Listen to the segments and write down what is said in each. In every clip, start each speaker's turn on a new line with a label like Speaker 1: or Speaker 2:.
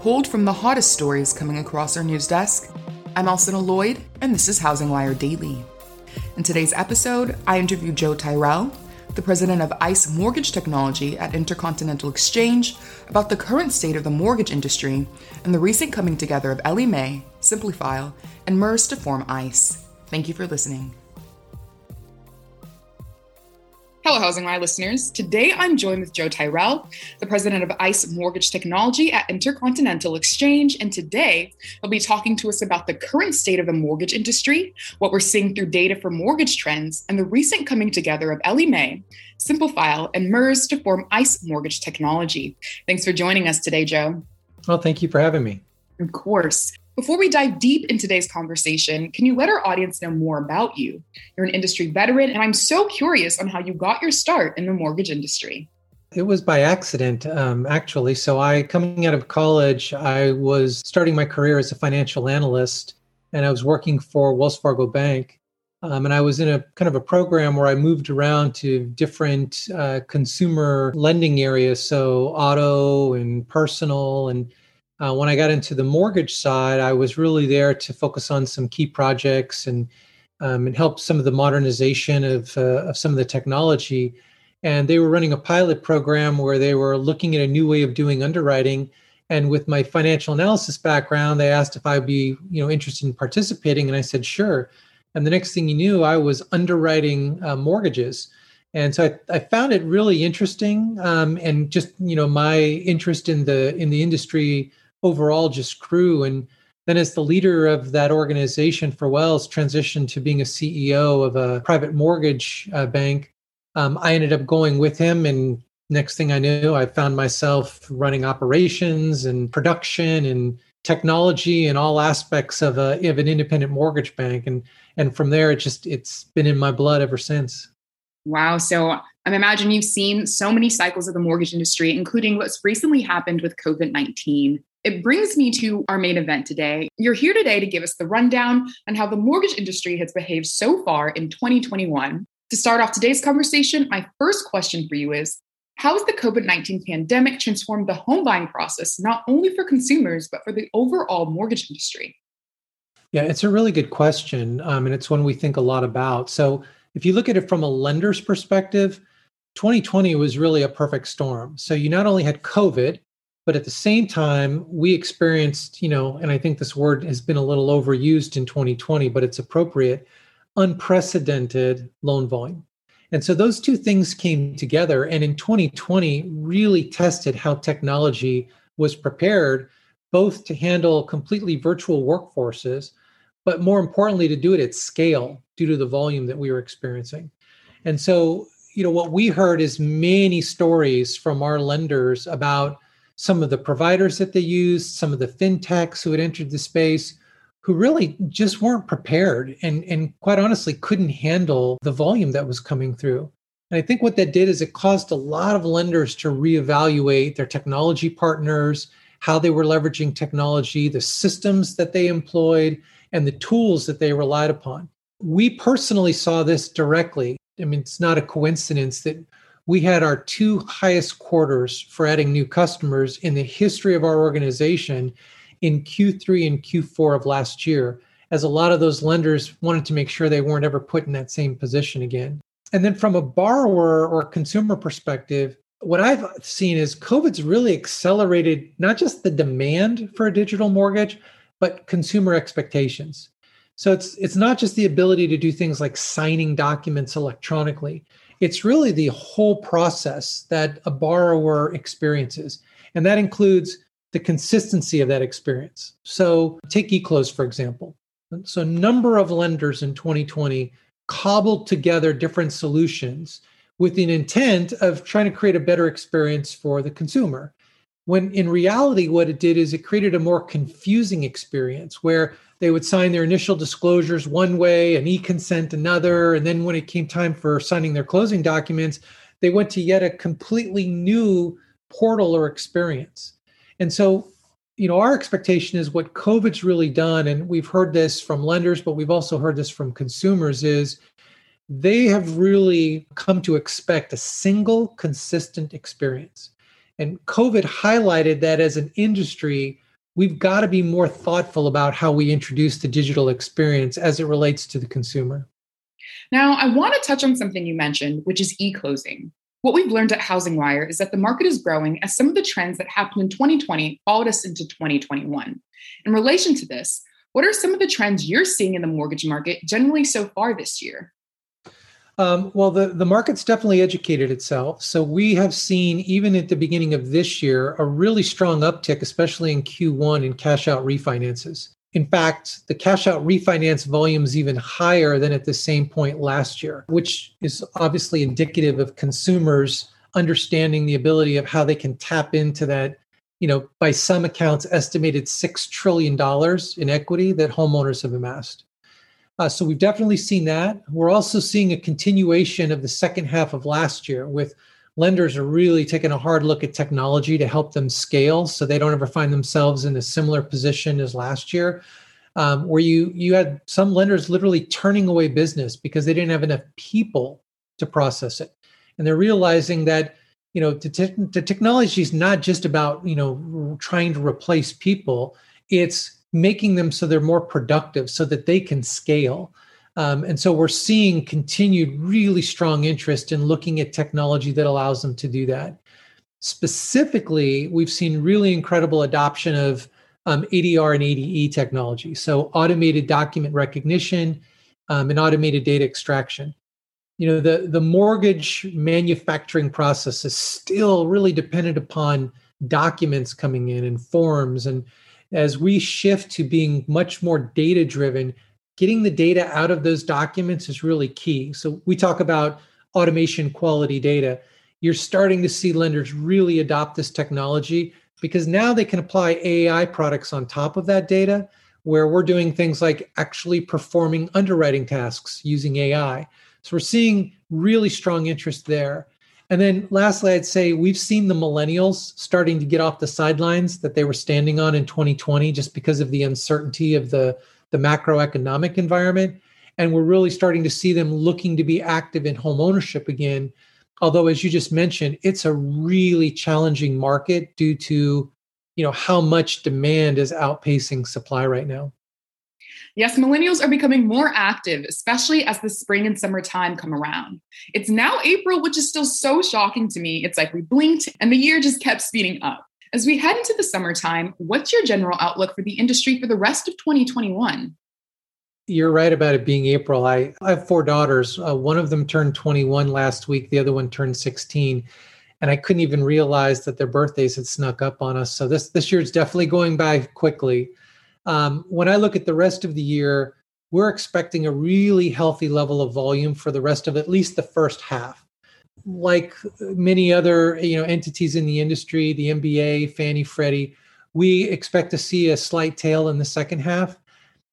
Speaker 1: Pulled from the hottest stories coming across our news desk, I'm Alcynna Lloyd, and this is Housing Wire Daily. In today's episode, I interview Joe Tyrrell, the president of ICE Mortgage Technology at Intercontinental Exchange, about the current state of the mortgage industry and the recent coming together of Ellie Mae, Simplifile, and MERS to form ICE. Thank you for listening. Hello, Housing Wire listeners. Today I'm joined with Joe Tyrrell, the president of ICE Mortgage Technology at Intercontinental Exchange. And today he'll be talking to us about the current state of the mortgage industry, what we're seeing through data for mortgage trends, and the recent coming together of Ellie Mae, Simplifile, and MERS to form ICE Mortgage Technology. Thanks for joining us today, Joe.
Speaker 2: Well, thank you for having me.
Speaker 1: Of course. Before we dive deep in today's conversation, can you let our audience know more about you? You're an industry veteran, and I'm so curious on how you got your start in the mortgage industry.
Speaker 2: It was by accident, um, actually. So, I, coming out of college, I was starting my career as a financial analyst, and I was working for Wells Fargo Bank. Um, and I was in a kind of a program where I moved around to different uh, consumer lending areas, so auto and personal. And uh, when I got into the mortgage side, I was really there to focus on some key projects and um, and help some of the modernization of uh, of some of the technology. And they were running a pilot program where they were looking at a new way of doing underwriting. And with my financial analysis background, they asked if I'd be you know interested in participating, and I said sure. And the next thing you knew, I was underwriting uh, mortgages. And so I, I found it really interesting, um, and just you know my interest in the in the industry overall just grew. And then, as the leader of that organization for Wells, transitioned to being a CEO of a private mortgage uh, bank, um, I ended up going with him. And next thing I knew, I found myself running operations and production and technology and all aspects of a of an independent mortgage bank. And and from there, it just it's been in my blood ever since.
Speaker 1: Wow. So I imagine you've seen so many cycles of the mortgage industry, including what's recently happened with COVID 19. It brings me to our main event today. You're here today to give us the rundown on how the mortgage industry has behaved so far in 2021. To start off today's conversation, my first question for you is How has the COVID 19 pandemic transformed the home buying process, not only for consumers, but for the overall mortgage industry?
Speaker 2: Yeah, it's a really good question. Um, and it's one we think a lot about. So, if you look at it from a lender's perspective, 2020 was really a perfect storm. So, you not only had COVID, but at the same time, we experienced, you know, and I think this word has been a little overused in 2020, but it's appropriate unprecedented loan volume. And so those two things came together. And in 2020, really tested how technology was prepared both to handle completely virtual workforces, but more importantly, to do it at scale due to the volume that we were experiencing. And so, you know, what we heard is many stories from our lenders about some of the providers that they used, some of the fintechs who had entered the space, who really just weren't prepared and, and quite honestly couldn't handle the volume that was coming through. And I think what that did is it caused a lot of lenders to reevaluate their technology partners, how they were leveraging technology, the systems that they employed, and the tools that they relied upon. We personally saw this directly. I mean, it's not a coincidence that we had our two highest quarters for adding new customers in the history of our organization in Q3 and Q4 of last year, as a lot of those lenders wanted to make sure they weren't ever put in that same position again. And then from a borrower or consumer perspective, what I've seen is COVID's really accelerated not just the demand for a digital mortgage, but consumer expectations. So it's it's not just the ability to do things like signing documents electronically. It's really the whole process that a borrower experiences. And that includes the consistency of that experience. So take eClose, for example. So a number of lenders in 2020 cobbled together different solutions with the intent of trying to create a better experience for the consumer. When in reality, what it did is it created a more confusing experience where they would sign their initial disclosures one way, an e consent another. And then when it came time for signing their closing documents, they went to yet a completely new portal or experience. And so, you know, our expectation is what COVID's really done, and we've heard this from lenders, but we've also heard this from consumers, is they have really come to expect a single consistent experience. And COVID highlighted that as an industry, we've got to be more thoughtful about how we introduce the digital experience as it relates to the consumer.
Speaker 1: Now, I want to touch on something you mentioned, which is e closing. What we've learned at Housing Wire is that the market is growing as some of the trends that happened in 2020 followed us into 2021. In relation to this, what are some of the trends you're seeing in the mortgage market generally so far this year?
Speaker 2: Um, well, the, the market's definitely educated itself. So we have seen, even at the beginning of this year, a really strong uptick, especially in Q1 in cash out refinances. In fact, the cash out refinance volume is even higher than at the same point last year, which is obviously indicative of consumers understanding the ability of how they can tap into that, you know, by some accounts, estimated $6 trillion in equity that homeowners have amassed. Uh, so we've definitely seen that. We're also seeing a continuation of the second half of last year with lenders are really taking a hard look at technology to help them scale so they don't ever find themselves in a similar position as last year. Um, where you you had some lenders literally turning away business because they didn't have enough people to process it, and they're realizing that you know the, te- the technology is not just about you know trying to replace people; it's making them so they're more productive so that they can scale. Um, and so we're seeing continued really strong interest in looking at technology that allows them to do that. Specifically, we've seen really incredible adoption of um, ADR and ADE technology. So automated document recognition um, and automated data extraction. You know, the, the mortgage manufacturing process is still really dependent upon documents coming in and forms and as we shift to being much more data driven, getting the data out of those documents is really key. So we talk about automation quality data. You're starting to see lenders really adopt this technology because now they can apply AI products on top of that data where we're doing things like actually performing underwriting tasks using AI. So we're seeing really strong interest there. And then lastly, I'd say we've seen the millennials starting to get off the sidelines that they were standing on in 2020 just because of the uncertainty of the, the macroeconomic environment. And we're really starting to see them looking to be active in home ownership again. Although, as you just mentioned, it's a really challenging market due to you know how much demand is outpacing supply right now.
Speaker 1: Yes, millennials are becoming more active, especially as the spring and summertime come around. It's now April, which is still so shocking to me. It's like we blinked and the year just kept speeding up. As we head into the summertime, what's your general outlook for the industry for the rest of 2021?
Speaker 2: You're right about it being April. I, I have four daughters. Uh, one of them turned 21 last week, the other one turned 16 and I couldn't even realize that their birthdays had snuck up on us. So this this year's definitely going by quickly. Um, when I look at the rest of the year, we're expecting a really healthy level of volume for the rest of at least the first half. Like many other you know entities in the industry, the MBA, Fannie, Freddie, we expect to see a slight tail in the second half.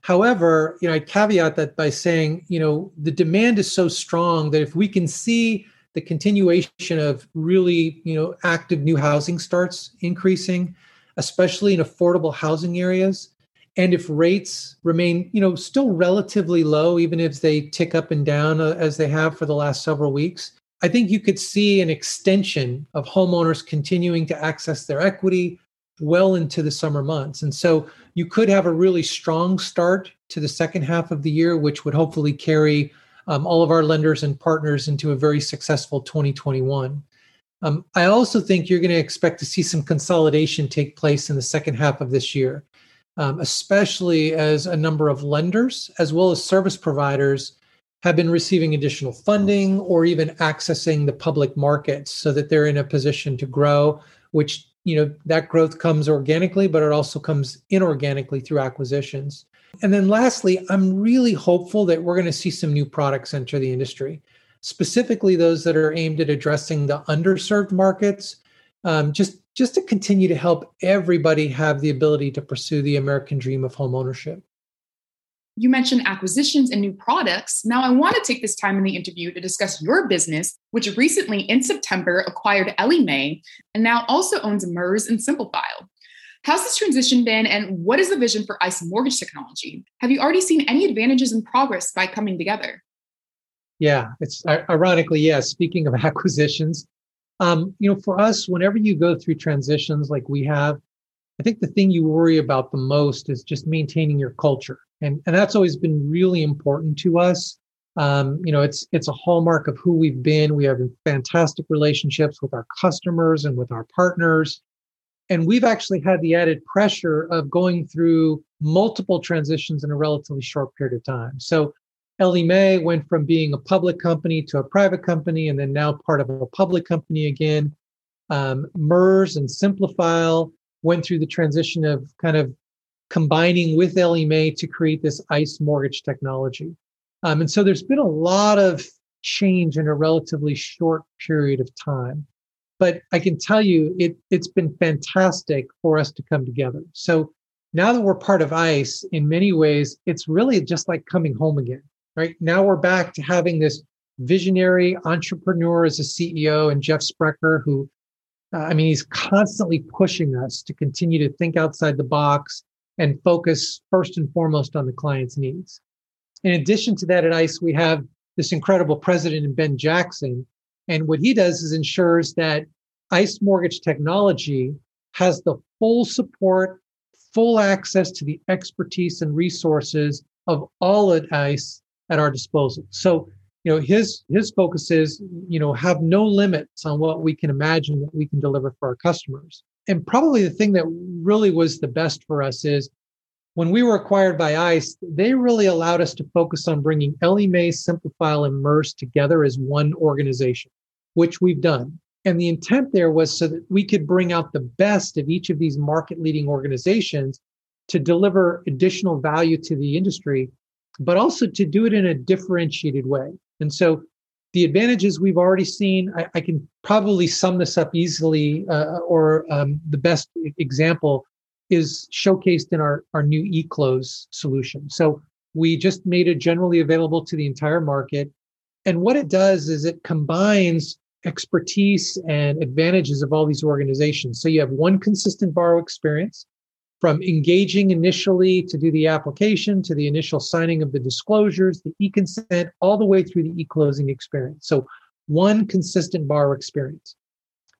Speaker 2: However, you know, I caveat that by saying, you know, the demand is so strong that if we can see the continuation of really, you know, active new housing starts increasing, especially in affordable housing areas, and if rates remain you know still relatively low even if they tick up and down uh, as they have for the last several weeks i think you could see an extension of homeowners continuing to access their equity well into the summer months. And so you could have a really strong start to the second half of the year which would hopefully carry um, all of our lenders and partners into a very successful 2021 um, i also think you're going to expect to see some consolidation take place in the second half of this year um, especially as a number of lenders as well as service providers have been receiving additional funding or even accessing the public markets so that they're in a position to grow which you know that growth comes organically but it also comes inorganically through acquisitions. And then lastly i'm really hopeful that we're going to see some new products enter the industry specifically those that are aimed at addressing the underserved markets, um, just just to continue to help everybody have the ability to pursue the American dream of home ownership.
Speaker 1: You mentioned acquisitions and new products. Now, I want to take this time in the interview to discuss your business, which recently in September acquired Ellie Mae and now also owns MERS and Simplifile. How's this transition been, and what is the vision for ICE mortgage technology? Have you already seen any advantages and progress by coming together?
Speaker 2: Yeah, it's ironically, yes. Yeah, speaking of acquisitions, um, you know, for us, whenever you go through transitions like we have, I think the thing you worry about the most is just maintaining your culture, and and that's always been really important to us. Um, you know, it's it's a hallmark of who we've been. We have fantastic relationships with our customers and with our partners. And we've actually had the added pressure of going through multiple transitions in a relatively short period of time. So Ellie Mae went from being a public company to a private company, and then now part of a public company again. Um, MERS and Simplifile went through the transition of kind of combining with Ellie Mae to create this ICE mortgage technology. Um, and so there's been a lot of change in a relatively short period of time. But I can tell you, it, it's been fantastic for us to come together. So now that we're part of ICE, in many ways, it's really just like coming home again, right? Now we're back to having this visionary entrepreneur as a CEO and Jeff Sprecher, who, uh, I mean, he's constantly pushing us to continue to think outside the box and focus first and foremost on the client's needs. In addition to that, at ICE, we have this incredible president in Ben Jackson, and what he does is ensures that ICE mortgage technology has the full support, full access to the expertise and resources of all at ICE at our disposal. So, you know, his his focus is, you know, have no limits on what we can imagine that we can deliver for our customers. And probably the thing that really was the best for us is when we were acquired by ICE, they really allowed us to focus on bringing Ellie Mae, Simplifile, and MERS together as one organization which we've done. And the intent there was so that we could bring out the best of each of these market leading organizations to deliver additional value to the industry, but also to do it in a differentiated way. And so the advantages we've already seen, I, I can probably sum this up easily, uh, or um, the best example is showcased in our, our new eClose solution. So we just made it generally available to the entire market. And what it does is it combines expertise and advantages of all these organizations. So you have one consistent borrow experience from engaging initially to do the application to the initial signing of the disclosures, the e-consent, all the way through the e-closing experience. So one consistent borrower experience.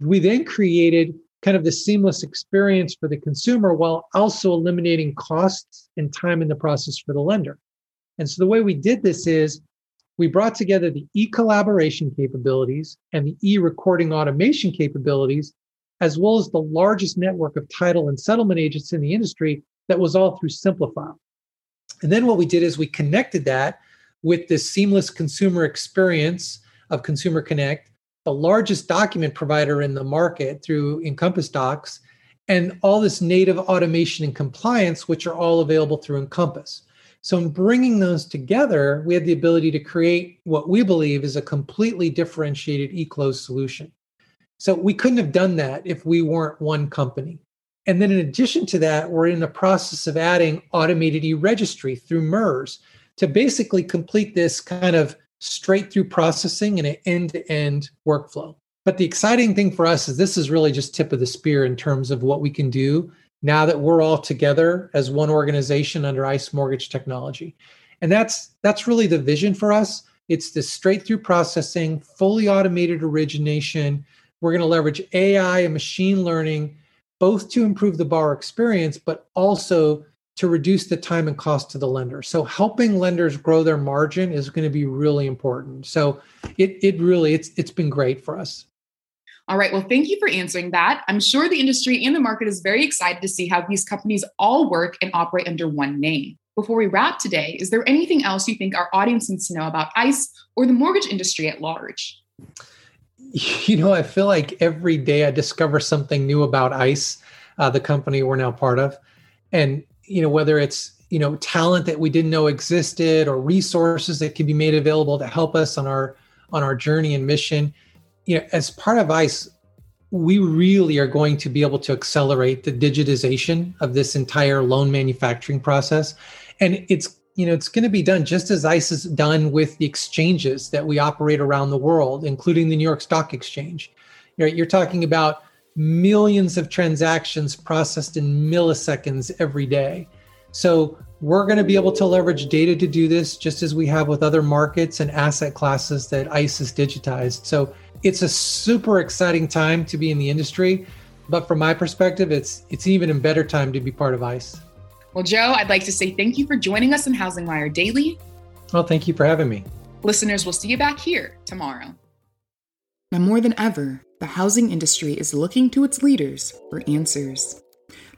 Speaker 2: We then created kind of the seamless experience for the consumer while also eliminating costs and time in the process for the lender. And so the way we did this is we brought together the e-collaboration capabilities and the e-recording automation capabilities, as well as the largest network of title and settlement agents in the industry that was all through Simplifile. And then what we did is we connected that with this seamless consumer experience of Consumer Connect, the largest document provider in the market through Encompass Docs, and all this native automation and compliance, which are all available through Encompass. So, in bringing those together, we had the ability to create what we believe is a completely differentiated eClose solution. So, we couldn't have done that if we weren't one company. And then, in addition to that, we're in the process of adding automated e registry through MERS to basically complete this kind of straight through processing in an end to end workflow. But the exciting thing for us is this is really just tip of the spear in terms of what we can do now that we're all together as one organization under ICE Mortgage Technology. And that's that's really the vision for us. It's this straight through processing, fully automated origination. We're going to leverage AI and machine learning both to improve the borrower experience, but also to reduce the time and cost to the lender. So helping lenders grow their margin is going to be really important. So it it really it's it's been great for us.
Speaker 1: All right. Well, thank you for answering that. I'm sure the industry and the market is very excited to see how these companies all work and operate under one name. Before we wrap today, is there anything else you think our audience needs to know about ICE or the mortgage industry at large?
Speaker 2: You know, I feel like every day I discover something new about ICE, uh, the company we're now part of. And, you know, whether it's, you know, talent that we didn't know existed or resources that can be made available to help us on our on our journey and mission. You know, as part of ICE, we really are going to be able to accelerate the digitization of this entire loan manufacturing process. And it's you know it's going to be done just as ICE has done with the exchanges that we operate around the world, including the New York Stock Exchange. You're, you're talking about millions of transactions processed in milliseconds every day. So we're going to be able to leverage data to do this just as we have with other markets and asset classes that ICE has digitized. So it's a super exciting time to be in the industry. But from my perspective, it's it's even a better time to be part of ICE.
Speaker 3: Well, Joe, I'd like to say thank you for joining us in Housing Wire Daily.
Speaker 2: Well, thank you for having me.
Speaker 3: Listeners, we'll see you back here tomorrow. Now, more than ever, the housing industry is looking to its leaders for answers.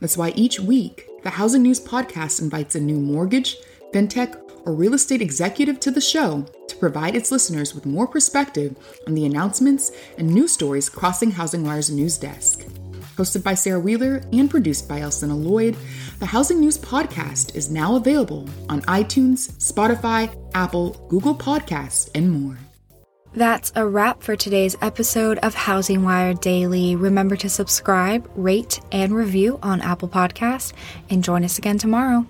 Speaker 3: That's why each week, the Housing News Podcast invites a new mortgage, fintech, or real estate executive to the show to provide its listeners with more perspective on the announcements and news stories crossing Housing Wire's news desk. Hosted by Sarah Wheeler and produced by Alcynna Lloyd, the Housing News Podcast is now available on iTunes, Spotify, Apple, Google Podcasts, and more.
Speaker 4: That's a wrap for today's episode of Housing Wire Daily. Remember to subscribe, rate, and review on Apple Podcasts, and join us again tomorrow.